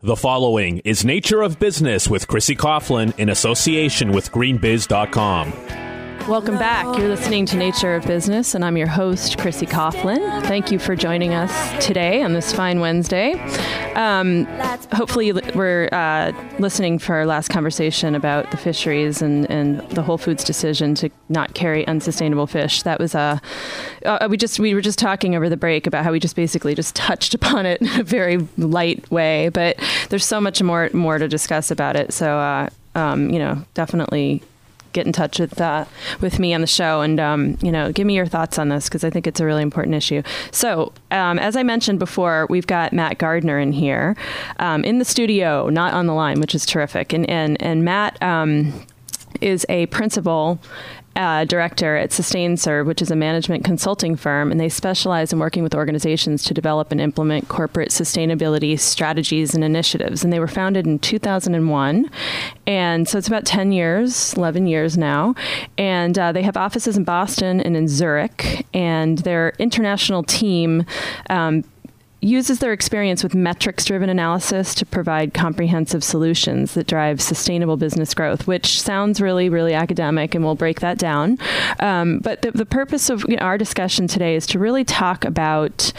The following is Nature of Business with Chrissy Coughlin in association with greenbiz.com. Welcome back. You're listening to Nature of Business, and I'm your host, Chrissy Coughlin. Thank you for joining us today on this fine Wednesday. Um, hopefully, we're uh, listening for our last conversation about the fisheries and, and the Whole Foods decision to not carry unsustainable fish. That was a uh, we just we were just talking over the break about how we just basically just touched upon it in a very light way, but there's so much more more to discuss about it. So. Uh, um, you know, definitely get in touch with uh, with me on the show and um, you know give me your thoughts on this because I think it's a really important issue. So um, as I mentioned before, we've got Matt Gardner in here um, in the studio, not on the line, which is terrific. And and and Matt um, is a principal uh, director at SustainServ, which is a management consulting firm, and they specialize in working with organizations to develop and implement corporate sustainability strategies and initiatives. And they were founded in 2001, and so it's about 10 years, 11 years now. And uh, they have offices in Boston and in Zurich, and their international team. Um, uses their experience with metrics driven analysis to provide comprehensive solutions that drive sustainable business growth, which sounds really, really academic, and we'll break that down. Um, but the, the purpose of you know, our discussion today is to really talk about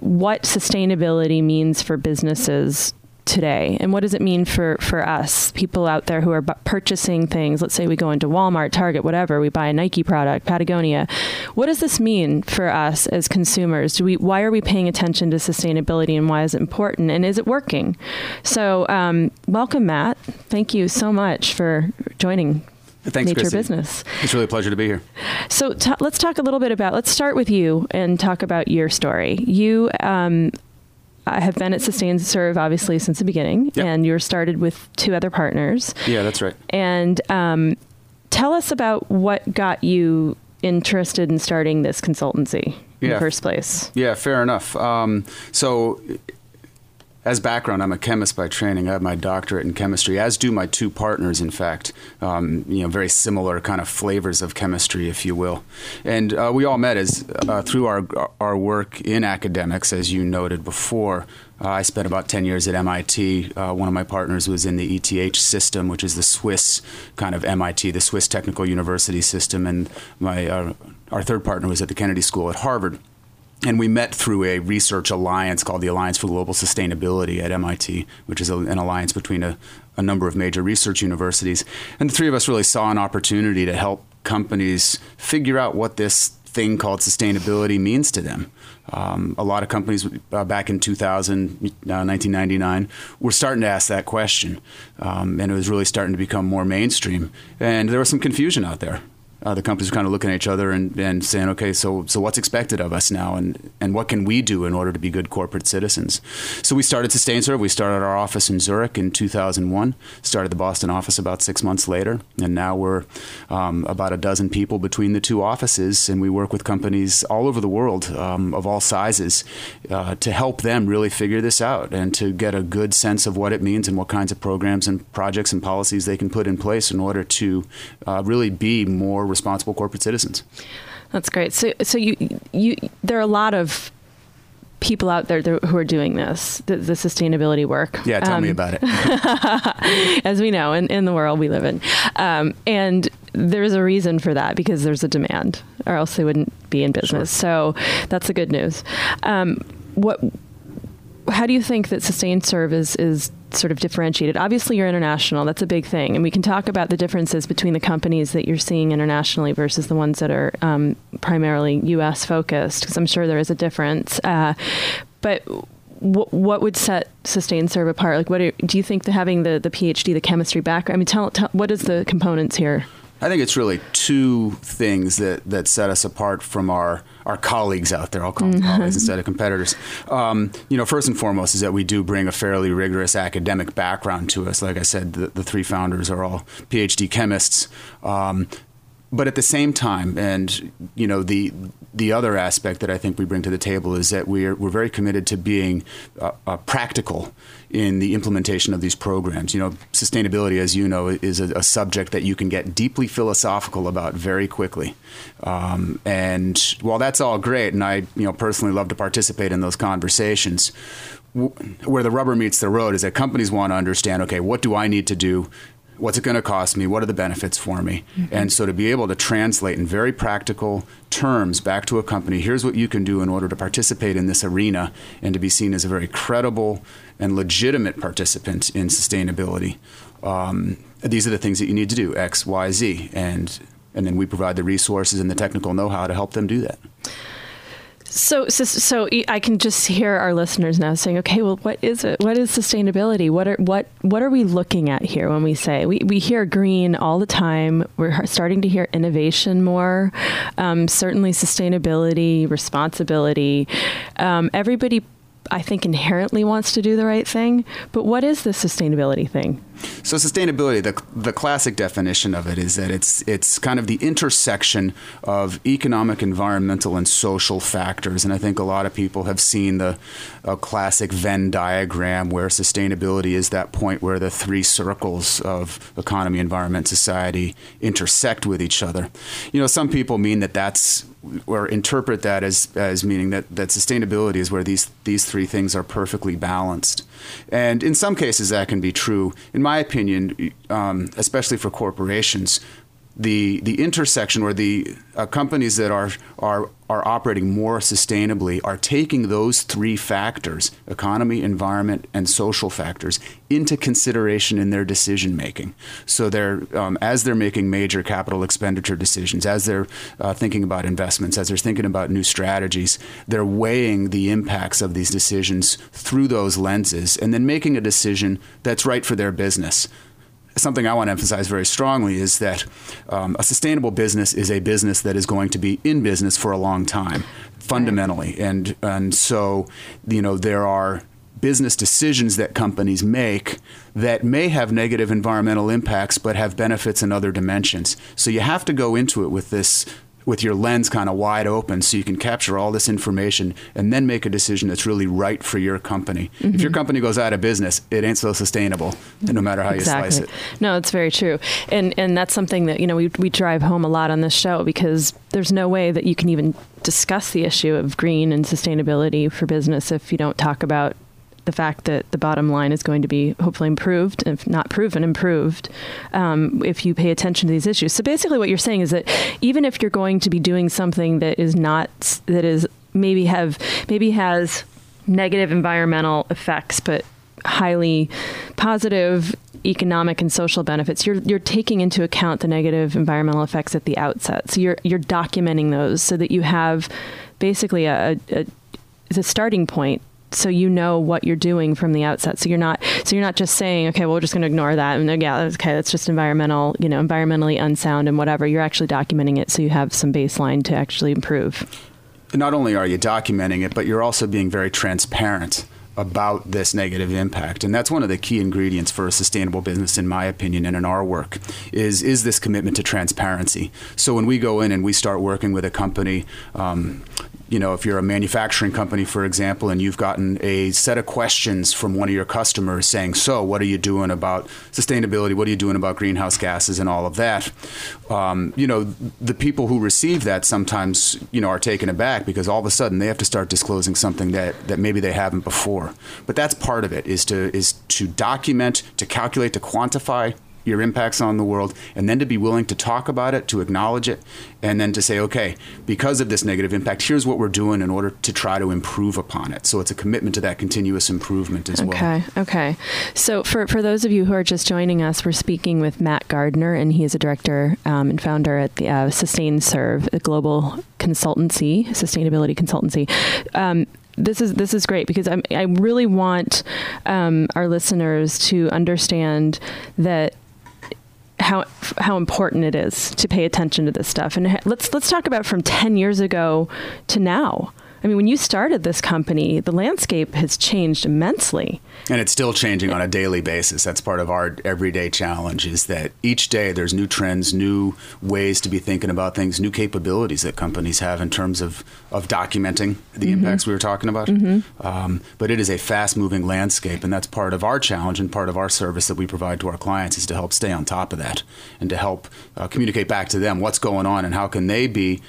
what sustainability means for businesses today and what does it mean for for us people out there who are purchasing things let's say we go into Walmart Target whatever we buy a Nike product Patagonia what does this mean for us as consumers do we why are we paying attention to sustainability and why is it important and is it working so um, welcome Matt thank you so much for joining Thanks, Nature. Business. It's really a pleasure to be here. So t- let's talk a little bit about. Let's start with you and talk about your story. You um, I have been at SustainServ obviously since the beginning, yep. and you were started with two other partners. Yeah, that's right. And um, tell us about what got you interested in starting this consultancy in yeah. the first place. Yeah, fair enough. Um, so as background, I'm a chemist by training. I have my doctorate in chemistry, as do my two partners. In fact, um, you know, very similar kind of flavors of chemistry, if you will. And uh, we all met as uh, through our our work in academics, as you noted before. Uh, I spent about 10 years at MIT. Uh, one of my partners was in the ETH system, which is the Swiss kind of MIT, the Swiss Technical University system, and my uh, our third partner was at the Kennedy School at Harvard and we met through a research alliance called the Alliance for Global Sustainability at MIT, which is a, an alliance between a, a, number of major research universities. And the three of us really saw an opportunity to help companies figure out what this thing called sustainability means to them. Um, a lot of companies uh, back in 2000, uh, 1999, were starting to ask that question, um, and it was really starting to become more mainstream. And there was some confusion out there uh, the companies are kind of looking at each other and, and saying, okay, so so what's expected of us now, and and what can we do in order to be good corporate citizens? So we started SustainServ. We started our office in Zurich in 2001. Started the Boston office about six months later, and now we're um, about a dozen people between the two offices, and we work with companies all over the world um, of all sizes uh, to help them really figure this out and to get a good sense of what it means and what kinds of programs and projects and policies they can put in place in order to uh, really be more responsible corporate citizens. That's great. So, so you, you, there are a lot of people out there who are doing this, the, the sustainability work. Yeah, tell um, me about it. as we know, in, in the world we live in. Um, and there's a reason for that because there's a demand, or else they wouldn't be in business. Sure. So that's the good news. Um, what how do you think that SustainServ is is sort of differentiated? Obviously, you're international. That's a big thing, and we can talk about the differences between the companies that you're seeing internationally versus the ones that are um, primarily U.S. focused, because I'm sure there is a difference. Uh, but what would set SustainServ apart? Like, what are, do you think that having the the PhD, the chemistry background? I mean, tell, tell what is the components here? I think it's really two things that, that set us apart from our, our colleagues out there. I'll call them mm-hmm. colleagues instead of competitors. Um, you know, first and foremost is that we do bring a fairly rigorous academic background to us. Like I said, the, the three founders are all PhD chemists. Um, but at the same time, and you know the the other aspect that I think we bring to the table is that we're we're very committed to being uh, uh, practical in the implementation of these programs. You know, sustainability, as you know, is a, a subject that you can get deeply philosophical about very quickly. Um, and while that's all great, and I you know personally love to participate in those conversations, where the rubber meets the road is that companies want to understand okay, what do I need to do? What's it going to cost me? What are the benefits for me? Mm-hmm. And so to be able to translate in very practical terms back to a company, here's what you can do in order to participate in this arena and to be seen as a very credible and legitimate participant in sustainability. Um, these are the things that you need to do X, Y, Z. And, and then we provide the resources and the technical know how to help them do that. So, so, so, I can just hear our listeners now saying, "Okay, well, what is it? What is sustainability? What are what what are we looking at here when we say we, we hear green all the time? We're starting to hear innovation more. Um, certainly, sustainability, responsibility. Um, everybody I think inherently wants to do the right thing. But what is the sustainability thing? So sustainability, the, the classic definition of it is that it's it's kind of the intersection of economic, environmental, and social factors. And I think a lot of people have seen the classic Venn diagram where sustainability is that point where the three circles of economy, environment, society intersect with each other. You know, some people mean that that's or interpret that as, as meaning that, that sustainability is where these, these three things are perfectly balanced. And in some cases, that can be true. In my opinion, um, especially for corporations, the the intersection or the uh, companies that are are are operating more sustainably are taking those three factors economy environment and social factors into consideration in their decision making so they're um, as they're making major capital expenditure decisions as they're uh, thinking about investments as they're thinking about new strategies they're weighing the impacts of these decisions through those lenses and then making a decision that's right for their business something I want to emphasize very strongly is that um, a sustainable business is a business that is going to be in business for a long time, fundamentally. And and so, you know, there are business decisions that companies make that may have negative environmental impacts but have benefits in other dimensions. So you have to go into it with this with your lens kind of wide open so you can capture all this information and then make a decision that's really right for your company. Mm-hmm. If your mm-hmm. company goes out of business, it ain't so sustainable no matter how exactly. you slice it. No, it's very true. And and that's something that, you know, we we drive home a lot on this show because there's no way that you can even discuss the issue of green and sustainability for business if you don't talk about the fact that the bottom line is going to be hopefully improved, if not proven, improved, um, if you pay attention to these issues. So basically, what you're saying is that even if you're going to be doing something that is not that is maybe have maybe has negative environmental effects, but highly positive economic and social benefits, you're you're taking into account the negative environmental effects at the outset. So you're you're documenting those so that you have basically a, a, a starting point so you know what you're doing from the outset. So you're not so you're not just saying, okay, well, we're just going to ignore that, and yeah, okay, that's just environmental, you know, environmentally unsound and whatever. You're actually documenting it, so you have some baseline to actually improve. Not only are you documenting it, but you're also being very transparent about this negative impact and that's one of the key ingredients for a sustainable business in my opinion and in our work is is this commitment to transparency so when we go in and we start working with a company um, you know, if you're a manufacturing company, for example, and you've gotten a set of questions from one of your customers saying, "So, what are you doing about sustainability? What are you doing about greenhouse gases and all of that?" Um, you know, the people who receive that sometimes, you know, are taken aback because all of a sudden they have to start disclosing something that that maybe they haven't before. But that's part of it is to is to document, to calculate, to quantify your impacts on the world, and then to be willing to talk about it, to acknowledge it, and then to say, okay, because of this negative impact, here's what we're doing in order to try to improve upon it. So it's a commitment to that continuous improvement as okay, well. Okay, okay. So for, for those of you who are just joining us, we're speaking with Matt Gardner, and he is a director um, and founder at the uh, SustainServ, a global consultancy, sustainability consultancy. Um, this is this is great because I'm, i really want um, our listeners to understand that how how important it is to pay attention to this stuff. And let's let's talk about from 10 years ago to now. I mean, when you started this company, the landscape has changed immensely. And it's still changing on a daily basis. That's part of our everyday challenge is that each day there's new trends, new ways to be thinking about things, new capabilities that companies have in terms of, of documenting the mm-hmm. impacts we were talking about. Mm-hmm. Um, but it is a fast moving landscape, and that's part of our challenge and part of our service that we provide to our clients is to help stay on top of that and to help uh, communicate back to them what's going on and how can they be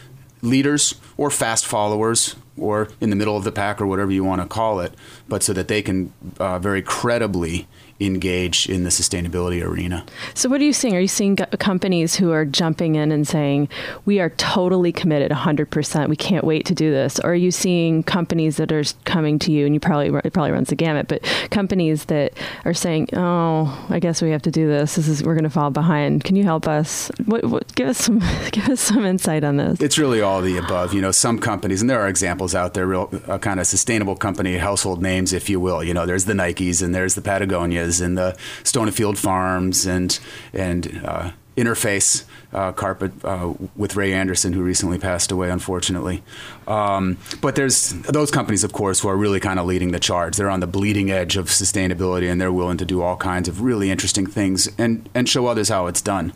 leaders or fast followers or in the middle of the pack or whatever you want to call it, but so that they can uh, very credibly engage in the sustainability arena. So, what are you seeing? Are you seeing companies who are jumping in and saying, we are totally committed 100%, we can't wait to do this? Or are you seeing companies that are coming to you, and you probably, it probably runs the gamut, but companies that are saying, oh, I guess we have to do this. This is, we're going to fall behind. Can you help us? What, what, give us some, give us some insight on this. It's really all the above. You know, some companies, and there are examples out there, real uh, kind of sustainable company, household names, if you will. You know, there's the Nikes and there's the Patagonia and the Stonyfield Farms and and uh, Interface uh, carpet uh, with Ray Anderson, who recently passed away, unfortunately. Um, but there's those companies, of course, who are really kind of leading the charge. They're on the bleeding edge of sustainability, and they're willing to do all kinds of really interesting things and and show others how it's done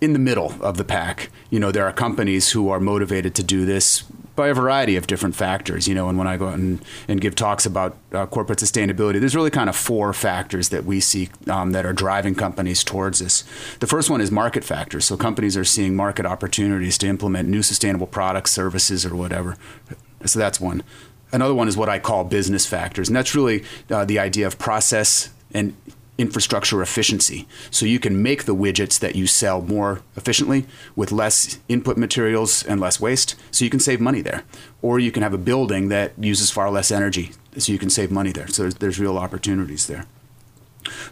in the middle of the pack. You know, there are companies who are motivated to do this by a variety of different factors. You know, and when I go out and, and give talks about uh, corporate sustainability, there's really kind of four factors that we see um, that are driving companies towards this. The first one is market factors. So companies are seeing market opportunities to implement new sustainable products, services, or whatever. So that's one. Another one is what I call business factors, and that's really uh, the idea of process and infrastructure efficiency. So you can make the widgets that you sell more efficiently with less input materials and less waste. So you can save money there. Or you can have a building that uses far less energy. So you can save money there. So there's, there's real opportunities there.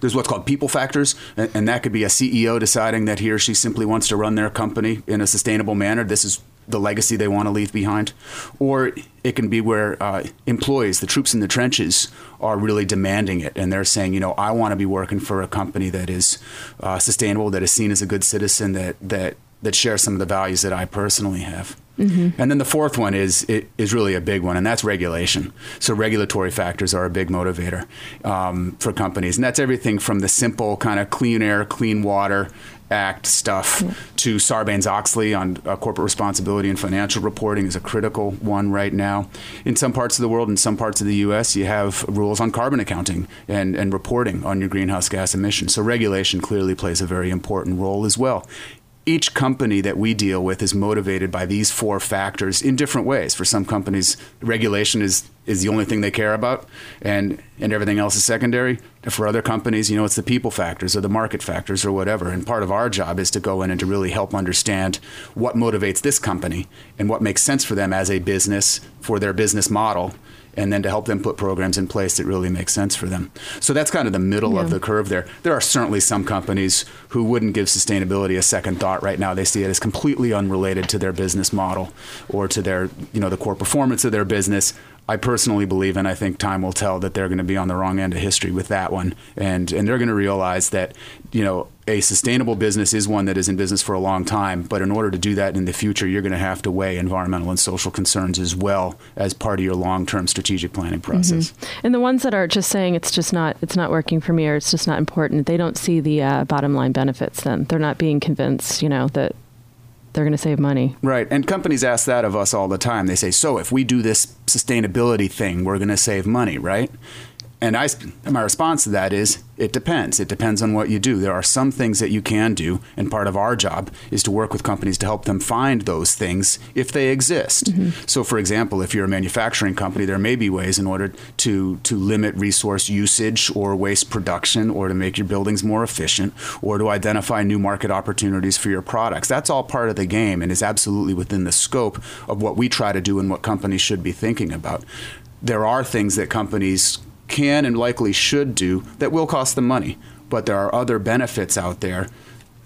There's what's called people factors, and that could be a CEO deciding that he or she simply wants to run their company in a sustainable manner. This is the legacy they want to leave behind. Or it can be where uh, employees, the troops in the trenches, are really demanding it. And they're saying, you know, I want to be working for a company that is uh, sustainable, that is seen as a good citizen, that, that, that shares some of the values that I personally have. Mm-hmm. And then the fourth one is is really a big one, and that's regulation. So regulatory factors are a big motivator um, for companies, and that's everything from the simple kind of clean air, clean water Act stuff to Sarbanes Oxley on uh, corporate responsibility and financial reporting is a critical one right now. In some parts of the world, in some parts of the U.S., you have rules on carbon accounting and, and reporting on your greenhouse gas emissions. So regulation clearly plays a very important role as well each company that we deal with is motivated by these four factors in different ways. For some companies, regulation is is the only thing they care about, and and everything else is secondary. For other companies, you know, it's the people factors or the market factors or whatever. And part of our job is to go in and to really help understand what motivates this company and what makes sense for them as a business for their business model and then to help them put programs in place that really make sense for them. So that's kind of the middle yeah. of the curve there. There are certainly some companies who wouldn't give sustainability a second thought right now. They see it as completely unrelated to their business model or to their, you know, the core performance of their business. I personally believe, and I think time will tell, that they're going to be on the wrong end of history with that one, and and they're going to realize that you know a sustainable business is one that is in business for a long time. But in order to do that in the future, you're going to have to weigh environmental and social concerns as well as part of your long-term strategic planning process. Mm-hmm. And the ones that are just saying it's just not it's not working for me or it's just not important, they don't see the uh, bottom line benefits. Then they're not being convinced, you know, that they're going to save money. Right. And companies ask that of us all the time. They say, so if we do this sustainability thing, we're going to save money, right? And I, my response to that is it depends. It depends on what you do. There are some things that you can do, and part of our job is to work with companies to help them find those things if they exist. Mm-hmm. So, for example, if you're a manufacturing company, there may be ways in order to, to limit resource usage or waste production, or to make your buildings more efficient, or to identify new market opportunities for your products. That's all part of the game and is absolutely within the scope of what we try to do and what companies should be thinking about. There are things that companies can and likely should do that will cost them money. But there are other benefits out there.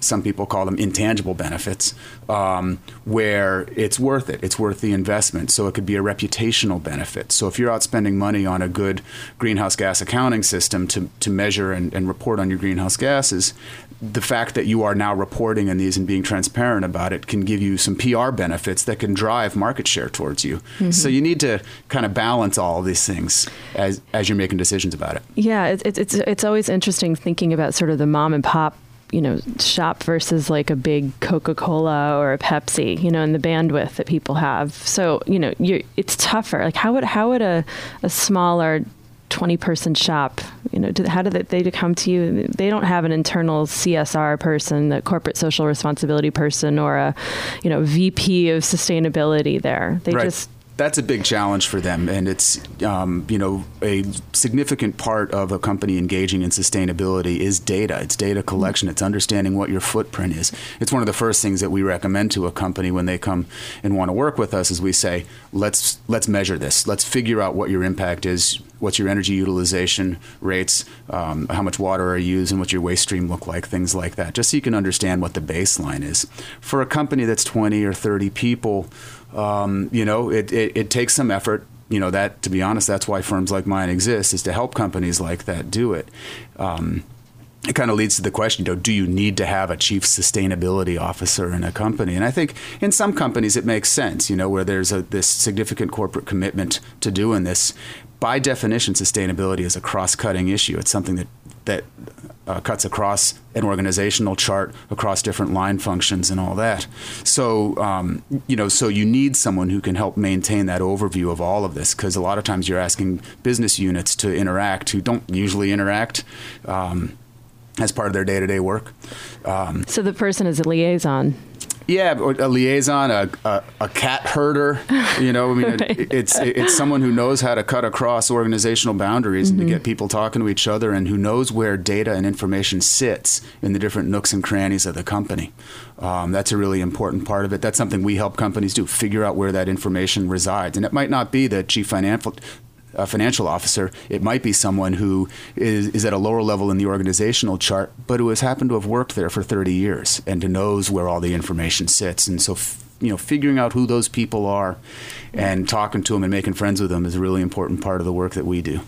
Some people call them intangible benefits, um, where it's worth it. It's worth the investment. So it could be a reputational benefit. So if you're out spending money on a good greenhouse gas accounting system to, to measure and, and report on your greenhouse gases, the fact that you are now reporting on these and being transparent about it can give you some PR benefits that can drive market share towards you. Mm-hmm. So you need to kind of balance all of these things as as you're making decisions about it. Yeah, it's it's it's always interesting thinking about sort of the mom and pop you know shop versus like a big Coca-Cola or a Pepsi, you know, and the bandwidth that people have. So, you know, it's tougher. Like how would how would a, a smaller 20 person shop, you know, do, how do they, they come to you? They don't have an internal CSR person, a corporate social responsibility person, or a, you know, VP of sustainability there. They right. just that's a big challenge for them, and it's um, you know a significant part of a company engaging in sustainability is data. It's data collection. It's understanding what your footprint is. It's one of the first things that we recommend to a company when they come and want to work with us. Is we say let's let's measure this. Let's figure out what your impact is. What's your energy utilization rates? Um, how much water are you using? What's your waste stream look like? Things like that. Just so you can understand what the baseline is. For a company that's 20 or 30 people um, you know, it, it, it takes some effort you know that to be honest that's why firms like mine exist is to help companies like that do it um, it kind of leads to the question, you know, do you need to have a chief sustainability officer in a company? And I think in some companies it makes sense, you know, where there's a, this significant corporate commitment to doing this. By definition, sustainability is a cross-cutting issue. It's something that that uh, cuts across an organizational chart, across different line functions, and all that. So, um, you know, so you need someone who can help maintain that overview of all of this, because a lot of times you're asking business units to interact who don't usually interact. Um, as part of their day-to-day work. Um, so the person is a liaison. Yeah, a liaison, a, a, a, cat herder. You know, I mean, right. it, it's it's someone who knows how to cut across organizational boundaries mm-hmm. and to get people talking to each other, and who knows where data and information sits in the different nooks and crannies of the company. Um, that's a really important part of it. That's something we help companies do: figure out where that information resides, and it might not be the chief financial a financial officer. It might be someone who is, is at a lower level in the organizational chart, but who has happened to have worked there for 30 years and knows where all the information sits. And so, f- you know, figuring out who those people are and talking to them and making friends with them is a really important part of the work that we do.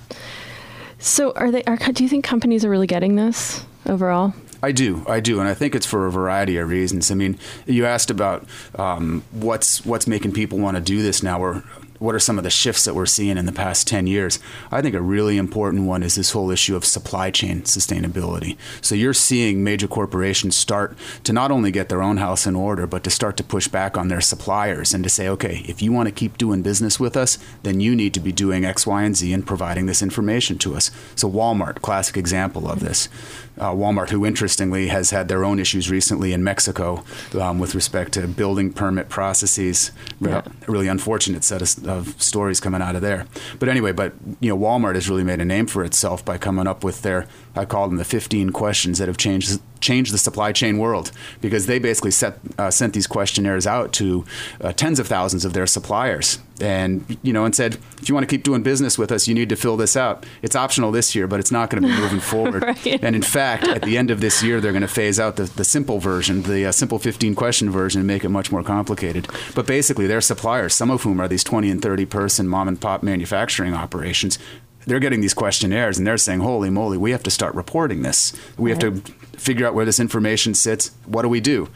So, are they? Are, do you think companies are really getting this overall? I do, I do, and I think it's for a variety of reasons. I mean, you asked about um, what's what's making people want to do this now. Or what are some of the shifts that we're seeing in the past 10 years? I think a really important one is this whole issue of supply chain sustainability. So you're seeing major corporations start to not only get their own house in order, but to start to push back on their suppliers and to say, okay, if you want to keep doing business with us, then you need to be doing X, Y, and Z and providing this information to us. So Walmart, classic example of this. Uh, Walmart, who interestingly has had their own issues recently in Mexico um, with respect to building permit processes. Yeah. Really unfortunate set of, of, stories coming out of there. But anyway, but you know, Walmart has really made a name for itself by coming up with their I call them the 15 questions that have changed changed the supply chain world. Because they basically set, uh, sent these questionnaires out to uh, tens of thousands of their suppliers. And you know and said if you want to keep doing business with us you need to fill this out. It's optional this year but it's not going to be moving forward. Right. and in fact at the end of this year they're going to phase out the, the simple version the uh, simple 15 question version and make it much more complicated. But basically their suppliers some of whom are these 20 and 30 person mom and pop manufacturing operations they're getting these questionnaires and they're saying, "Holy moly, we have to start reporting this. We right. have to figure out where this information sits. What do we do?"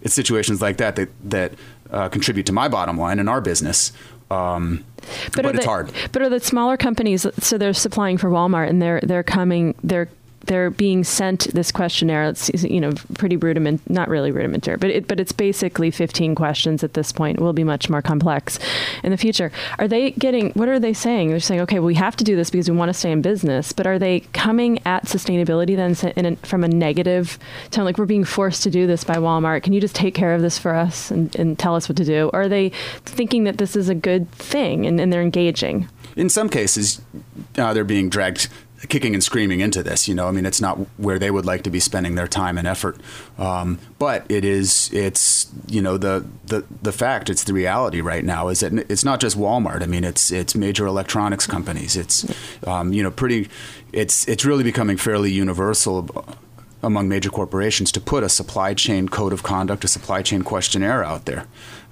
It's situations like that that that uh, contribute to my bottom line in our business. Um, but, but it's the, hard. But are the smaller companies? So they're supplying for Walmart, and they're they're coming. They're they're being sent this questionnaire. It's you know pretty rudiment, not really rudimentary, but it, but it's basically 15 questions at this point. It will be much more complex in the future. Are they getting? What are they saying? They're saying, okay, we have to do this because we want to stay in business. But are they coming at sustainability then a, from a negative tone? Like we're being forced to do this by Walmart. Can you just take care of this for us and, and tell us what to do? Or are they thinking that this is a good thing and, and they're engaging? In some cases, uh, they're being dragged kicking and screaming into this. You know, I mean, it's not where they would like to be spending their time and effort. Um, but it is, it's you know, the the the fact, it's the reality right now is that it's not just Walmart. I mean, it's it's major electronics companies. It's um, you know, pretty. It's it's really becoming fairly universal among major corporations to put a supply chain code of conduct, a supply chain questionnaire out there.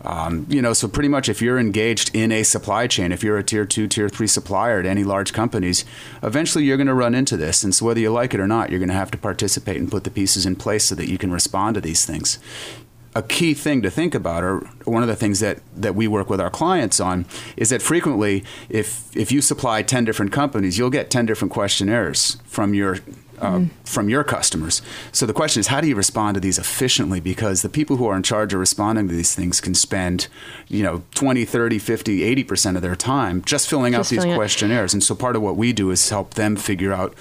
Um, you know, so pretty much if you're engaged in a supply chain, if you're a tier two, tier three supplier at any large companies, eventually you're going to run into this. And so whether you like it or not, you're going to have to participate and put the pieces in place so that you can respond to these things a key thing to think about, or one of the things that, that we work with our clients on, is that frequently, if if you supply ten different companies, you'll get ten different questionnaires from your uh, mm. from your customers. So the question is, how do you respond to these efficiently? Because the people who are in charge of responding to these things can spend, you know, 20, 30, 50, 80% of their time just filling just out these questionnaires. And so part of what we do is help them figure out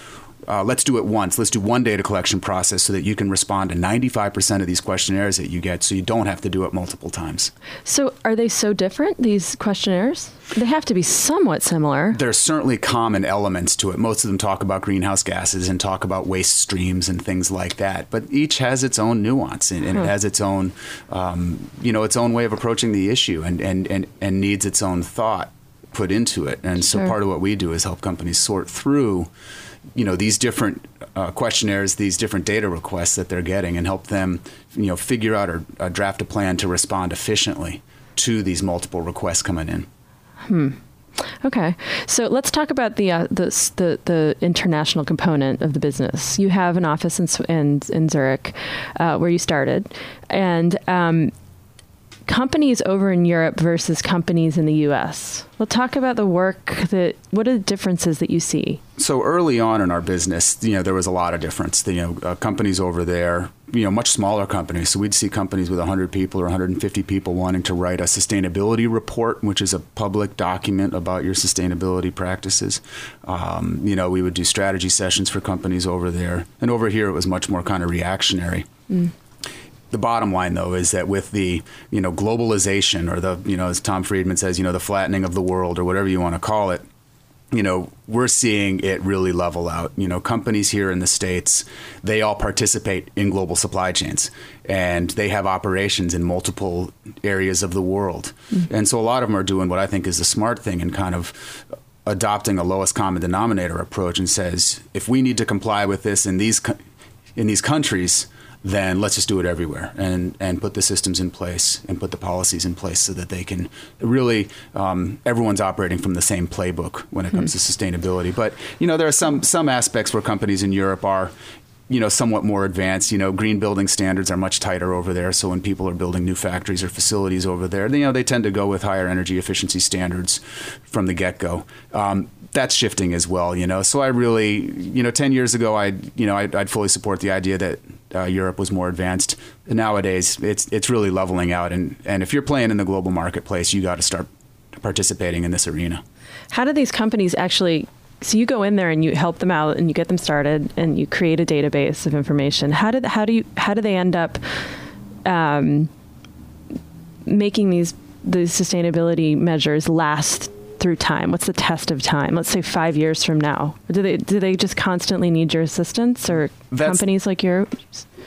uh, let's do it once. Let's do one data collection process so that you can respond to 95% of these questionnaires that you get so you don't have to do it multiple times. So, are they so different, these questionnaires? They have to be somewhat similar. There's certainly common elements to it. Most of them talk about greenhouse gases and talk about waste streams and things like that. But each has its own nuance and, and it has its own, um, you know, its own way of approaching the issue and, and, and, and needs its own thought put into it. And sure. so part of what we do is help companies sort through you know these different uh, questionnaires, these different data requests that they're getting, and help them you know figure out or uh, draft a plan to respond efficiently to these multiple requests coming in. Hmm. Okay, so let's talk about the, uh, the, the the international component of the business. You have an office in in, in Zurich, uh, where you started, and um, companies over in Europe versus companies in the US. We'll talk about the work that what are the differences that you see? So early on in our business, you know, there was a lot of difference. You know, uh, companies over there, you know, much smaller companies. So we'd see companies with 100 people or 150 people wanting to write a sustainability report, which is a public document about your sustainability practices. Um, you know, we would do strategy sessions for companies over there, and over here it was much more kind of reactionary. Mm the bottom line though is that with the you know globalization or the you know as Tom Friedman says you know the flattening of the world or whatever you want to call it you know we're seeing it really level out you know companies here in the states they all participate in global supply chains and they have operations in multiple areas of the world mm-hmm. and so a lot of them are doing what i think is the smart thing and kind of adopting a lowest common denominator approach and says if we need to comply with this in these in these countries then let's just do it everywhere and, and put the systems in place and put the policies in place so that they can really um, everyone's operating from the same playbook when it comes mm-hmm. to sustainability. But you know there are some some aspects where companies in Europe are you know somewhat more advanced you know green building standards are much tighter over there so when people are building new factories or facilities over there you know they tend to go with higher energy efficiency standards from the get-go um, that's shifting as well you know so i really you know 10 years ago i you know I'd, I'd fully support the idea that uh, Europe was more advanced. Nowadays, it's it's really leveling out, and and if you're playing in the global marketplace, you got to start participating in this arena. How do these companies actually? So you go in there and you help them out and you get them started and you create a database of information. How did how do you how do they end up um, making these these sustainability measures last through time? What's the test of time? Let's say five years from now. Do they do they just constantly need your assistance, or That's, companies like yours?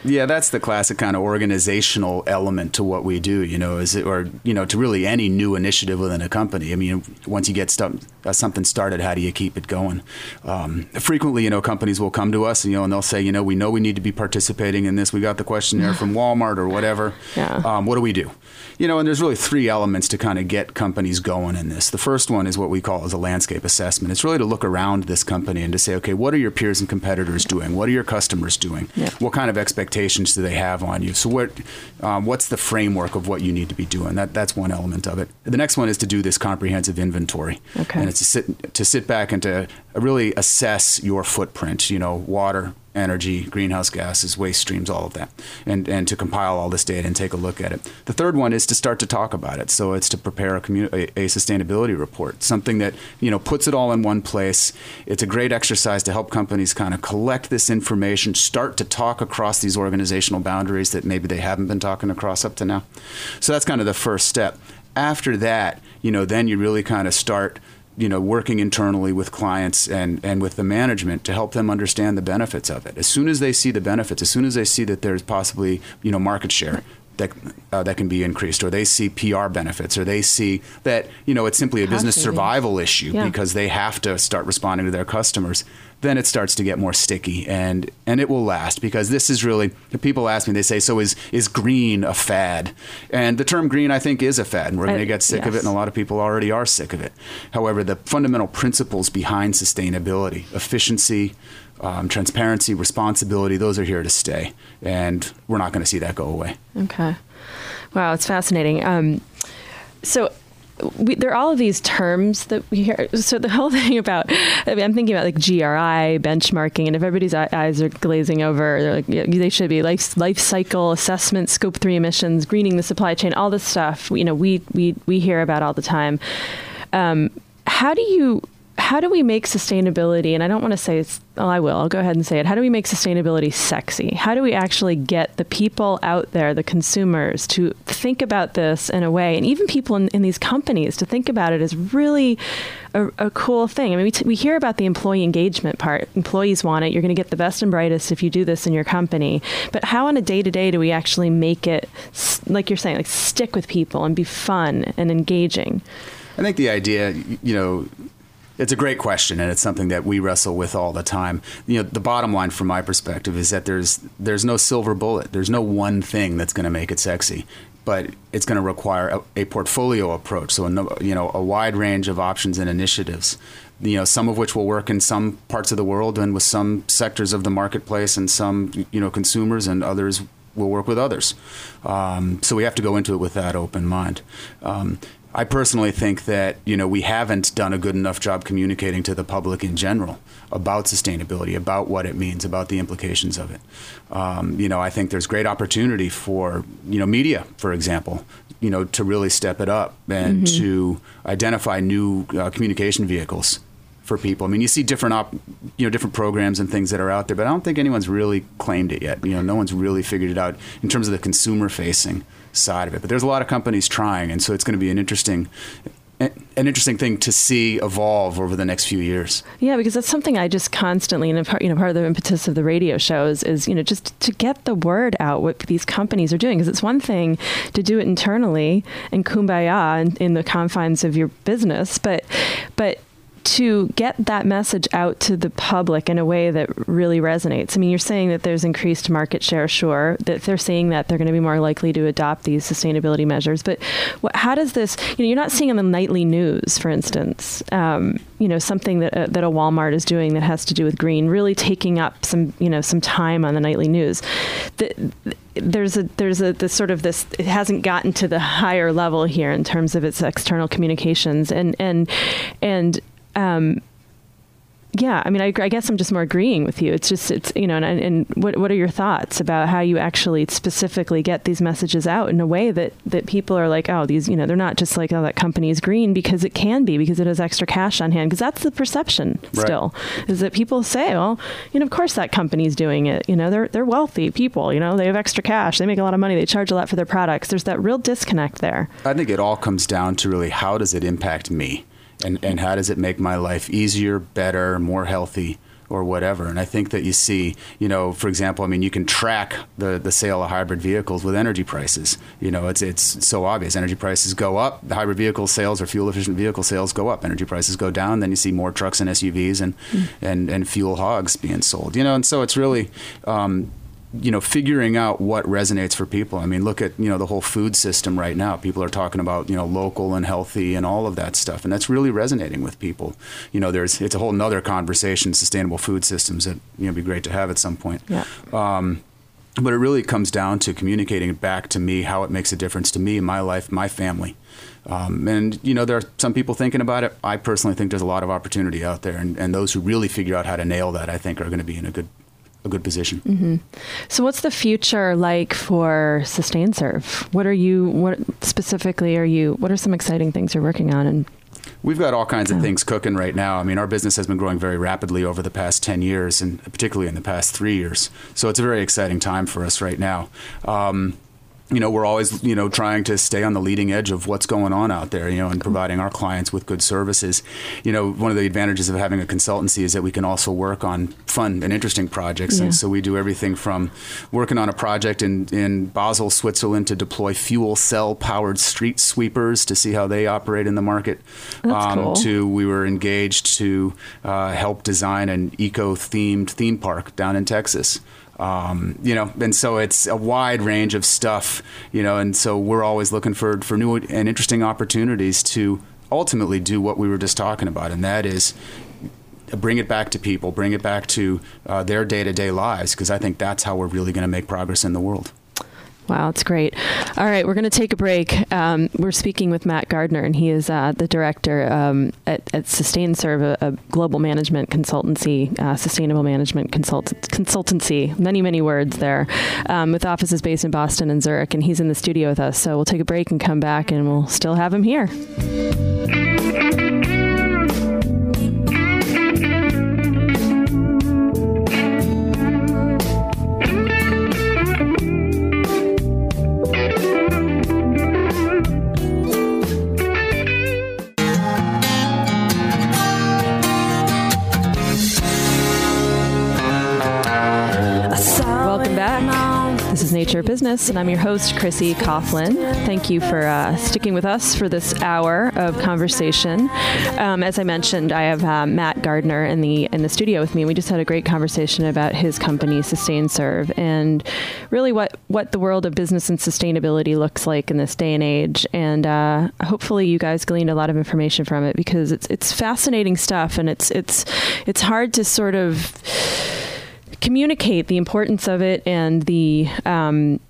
Yeah, that's the classic kind of organizational element to what we do. You know, is it or you know to really any new initiative within a company. I mean, once you get stuff, uh, something started, how do you keep it going? Um, frequently, you know, companies will come to us and you know, and they'll say, you know, we know we need to be participating in this. We got the questionnaire from Walmart or whatever. Yeah. Um, what do we do? You know, and there's really three elements to kind of get companies going in this. The first one is what we call as a landscape assessment. It's really to look around this company and to say, okay, what are your peers and competitors doing? What are your customers doing? Yeah. What kind of expectations do they have on you? So what um, what's the framework of what you need to be doing? That that's one element of it. The next one is to do this comprehensive inventory, okay. and it's to sit to sit back and to really assess your footprint. You know, water, energy, greenhouse gases, waste streams, all of that, and, and to compile all this data and take a look at it. The third one is to start to talk about it. So it's to prepare a, communi- a, a sustainability report, something that you know puts it all in one place. It's a great exercise to help companies kind of collect this information, start to talk across these organizational boundaries that maybe they haven't been talking across up to now. So that's kind of the first step. After that, you know, then you really kind of start you know, working internally with clients and, and with the management to help them understand the benefits of it. As soon as they see the benefits, as soon as they see that there's possibly, you know, market share that uh, that can be increased, or they see PR benefits, or they see that you know it's simply a business survival issue yeah. because they have to start responding to their customers then it starts to get more sticky and and it will last because this is really people ask me they say so is is green a fad? And the term green I think is a fad. And we're going to get sick yes. of it and a lot of people already are sick of it. However the fundamental principles behind sustainability efficiency um, transparency responsibility those are here to stay. And we're not going to see that go away. Okay. Wow it's fascinating. Um, so we, there are all of these terms that we hear. So the whole thing about, I mean, I'm thinking about like GRI benchmarking, and if everybody's eyes are glazing over, they're like, yeah, they should be life life cycle assessment, scope three emissions, greening the supply chain, all this stuff. You know, we we we hear about all the time. Um, how do you how do we make sustainability and i don't want to say it's oh i will i'll go ahead and say it. How do we make sustainability sexy? How do we actually get the people out there the consumers to think about this in a way and even people in, in these companies to think about it as really a, a cool thing? I mean we, t- we hear about the employee engagement part. Employees want it. You're going to get the best and brightest if you do this in your company. But how on a day-to-day do we actually make it like you're saying like stick with people and be fun and engaging? I think the idea, you know, it's a great question, and it's something that we wrestle with all the time. You know, the bottom line from my perspective is that there's there's no silver bullet. There's no one thing that's going to make it sexy, but it's going to require a, a portfolio approach. So, a, you know, a wide range of options and initiatives. You know, some of which will work in some parts of the world and with some sectors of the marketplace and some you know consumers, and others will work with others. Um, so we have to go into it with that open mind. Um, I personally think that you know we haven't done a good enough job communicating to the public in general about sustainability, about what it means, about the implications of it. Um, you know, I think there's great opportunity for you know media, for example, you know, to really step it up and mm-hmm. to identify new uh, communication vehicles for people. I mean, you see different op, you know, different programs and things that are out there, but I don't think anyone's really claimed it yet. You know, no one's really figured it out in terms of the consumer facing side of it. But there's a lot of companies trying, and so it's going to be an interesting an interesting thing to see evolve over the next few years. Yeah, because that's something I just constantly, and part, you know, part of the impetus of the radio shows is, you know, just to get the word out what these companies are doing. Because it's one thing to do it internally and kumbaya in, in the confines of your business, but, but to get that message out to the public in a way that really resonates. I mean, you're saying that there's increased market share, sure, that they're seeing that they're going to be more likely to adopt these sustainability measures. But what, how does this, you know, you're not seeing on the nightly news, for instance, um, you know, something that, uh, that a Walmart is doing that has to do with green, really taking up some, you know, some time on the nightly news. The, there's a there's a this sort of this it hasn't gotten to the higher level here in terms of its external communications and and and um, yeah, I mean, I, I, guess I'm just more agreeing with you. It's just, it's, you know, and, and, what, what are your thoughts about how you actually specifically get these messages out in a way that, that people are like, oh, these, you know, they're not just like, oh, that company is green because it can be, because it has extra cash on hand. Because that's the perception right. still, is that people say, well, you know, of course that company's doing it. You know, they're, they're wealthy people, you know, they have extra cash, they make a lot of money, they charge a lot for their products. There's that real disconnect there. I think it all comes down to really how does it impact me? And, and how does it make my life easier, better, more healthy, or whatever. And I think that you see, you know, for example, I mean, you can track the, the sale of hybrid vehicles with energy prices. You know, it's it's so obvious. Energy prices go up, the hybrid vehicle sales or fuel efficient vehicle sales go up. Energy prices go down, then you see more trucks and SUVs and mm. and, and fuel hogs being sold. You know, and so it's really um, you know, figuring out what resonates for people. I mean, look at you know the whole food system right now. People are talking about you know local and healthy and all of that stuff, and that's really resonating with people. You know, there's it's a whole nother conversation. Sustainable food systems that you know be great to have at some point. Yeah. Um, but it really comes down to communicating back to me how it makes a difference to me, my life, my family. Um, and you know, there are some people thinking about it. I personally think there's a lot of opportunity out there, and, and those who really figure out how to nail that, I think, are going to be in a good a good position. Mm-hmm. So, what's the future like for SustainServ? What are you? What specifically are you? What are some exciting things you're working on? And We've got all kinds of things cooking right now. I mean, our business has been growing very rapidly over the past 10 years, and particularly in the past three years. So it's a very exciting time for us right now. Um, you know, we're always, you know, trying to stay on the leading edge of what's going on out there, you know, and providing our clients with good services. You know, one of the advantages of having a consultancy is that we can also work on fun and interesting projects. Yeah. And so we do everything from working on a project in, in Basel, Switzerland to deploy fuel cell powered street sweepers to see how they operate in the market. Um, cool. To we were engaged to uh, help design an eco themed theme park down in Texas. Um, you know, and so it's a wide range of stuff, you know, and so we're always looking for, for new and interesting opportunities to ultimately do what we were just talking about, and that is bring it back to people, bring it back to uh, their day to day lives, because I think that's how we're really going to make progress in the world. Wow, that's great. All right, we're going to take a break. Um, we're speaking with Matt Gardner, and he is uh, the director um, at, at SustainServ, a, a global management consultancy, uh, sustainable management consult- consultancy. Many, many words there, um, with offices based in Boston and Zurich. And he's in the studio with us. So we'll take a break and come back, and we'll still have him here. Is Nature Business, and I'm your host, Chrissy Coughlin. Thank you for uh, sticking with us for this hour of conversation. Um, as I mentioned, I have uh, Matt Gardner in the in the studio with me. We just had a great conversation about his company, SustainServ, and really what what the world of business and sustainability looks like in this day and age. And uh, hopefully, you guys gleaned a lot of information from it because it's it's fascinating stuff, and it's it's it's hard to sort of communicate the importance of it and the um,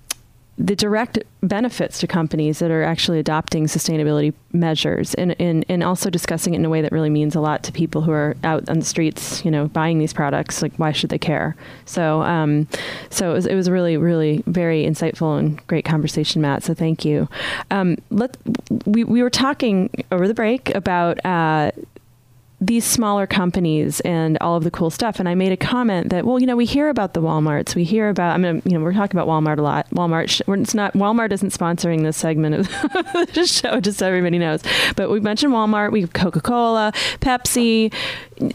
the direct benefits to companies that are actually adopting sustainability measures and, and, and also discussing it in a way that really means a lot to people who are out on the streets, you know, buying these products. Like, why should they care? So, um, so it was, it was really, really very insightful and great conversation, Matt. So thank you. Um, let, we, we were talking over the break about uh, these smaller companies and all of the cool stuff. And I made a comment that, well, you know, we hear about the WalMarts. We hear about, I mean, you know, we're talking about Walmart a lot. Walmart, it's not, Walmart isn't sponsoring this segment of the show, just so everybody knows. But we mentioned Walmart, we have Coca Cola, Pepsi,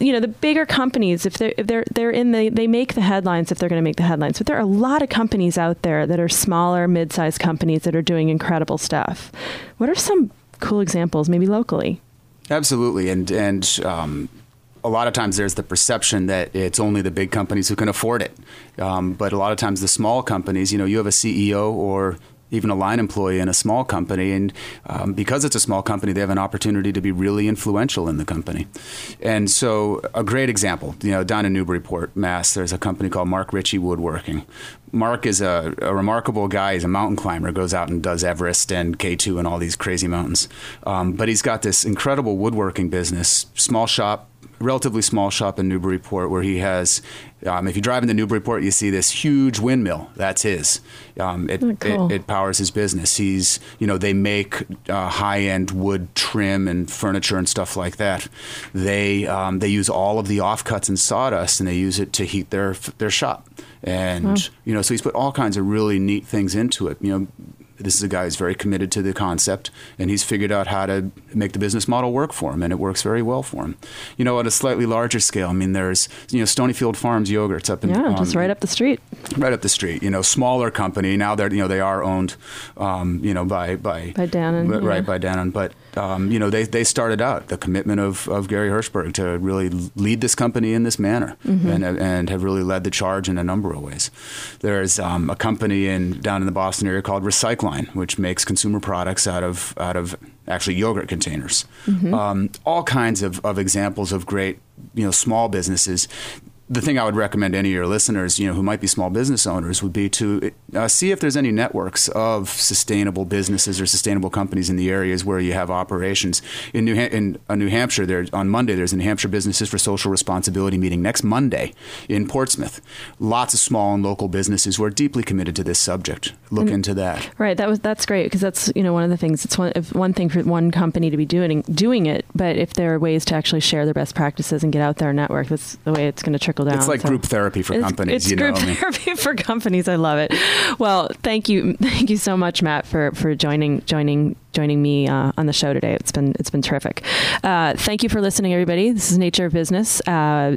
you know, the bigger companies, if they're, if they're, they're in the, they make the headlines if they're going to make the headlines. But there are a lot of companies out there that are smaller, mid sized companies that are doing incredible stuff. What are some cool examples, maybe locally? Absolutely, and and um, a lot of times there's the perception that it's only the big companies who can afford it, um, but a lot of times the small companies, you know, you have a CEO or even a line employee in a small company. And um, because it's a small company, they have an opportunity to be really influential in the company. And so, a great example, you know, down in Newburyport, Mass, there's a company called Mark Richey Woodworking. Mark is a, a, remarkable guy. He's a mountain climber, goes out and does Everest and K2 and all these crazy mountains. Um, but he's got this incredible woodworking business, small shop, relatively small shop in Newburyport where he has. Um, if you drive into Newburyport, you see this huge windmill. That's his. Um, it, oh, cool. it, it, powers his business. He's, you know, they make uh, high-end wood trim and furniture and stuff like that. They um, they use all of the offcuts and sawdust, and they use it to heat their their shop. And wow. you know, so he's put all kinds of really neat things into it. You know, this is a guy who's very committed to the concept, and he's figured out how to make the business model work for him, and it works very well for him. You know, at a slightly larger scale, I mean, there's you know Stonyfield Farms yogurts up in yeah, um, just right up the street. Right up the street. You know, smaller company now. They're you know they are owned, um, you know, by by by Dannon, right yeah. by Dannon, but um, you know, they, they started out the commitment of, of Gary Hirschberg to really lead this company in this manner mm-hmm. and, and have really led the charge in a number of ways. There's um, a company in down in the Boston area called Recycline, which makes consumer products out of out of actually yogurt containers. Mm-hmm. Um, all kinds of, of examples of great you know small businesses the thing I would recommend any of your listeners, you know, who might be small business owners, would be to uh, see if there's any networks of sustainable businesses or sustainable companies in the areas where you have operations. In New, ha- in uh, New Hampshire, there on Monday there's a New Hampshire Businesses for Social Responsibility meeting next Monday in Portsmouth. Lots of small and local businesses who are deeply committed to this subject. Look and, into that. Right. That was that's great because that's you know one of the things. It's one one thing for one company to be doing doing it, but if there are ways to actually share their best practices and get out there and network, that's the way it's going to trickle trickle down. It's like so. group therapy for it's, companies. It's group know? therapy for companies. I love it. Well, thank you, thank you so much, Matt, for for joining joining joining me uh, on the show today. It's been it's been terrific. Uh, thank you for listening, everybody. This is Nature of Business. Uh,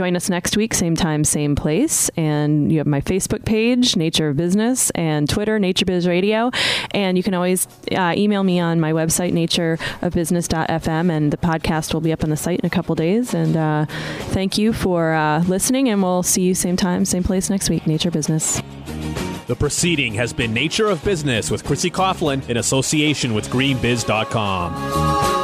Join us next week, same time, same place. And you have my Facebook page, Nature of Business, and Twitter, Nature Biz Radio. And you can always uh, email me on my website, natureofbusiness.fm, and the podcast will be up on the site in a couple days. And uh, thank you for uh, listening, and we'll see you same time, same place next week, Nature Business. The proceeding has been Nature of Business with Chrissy Coughlin in association with GreenBiz.com.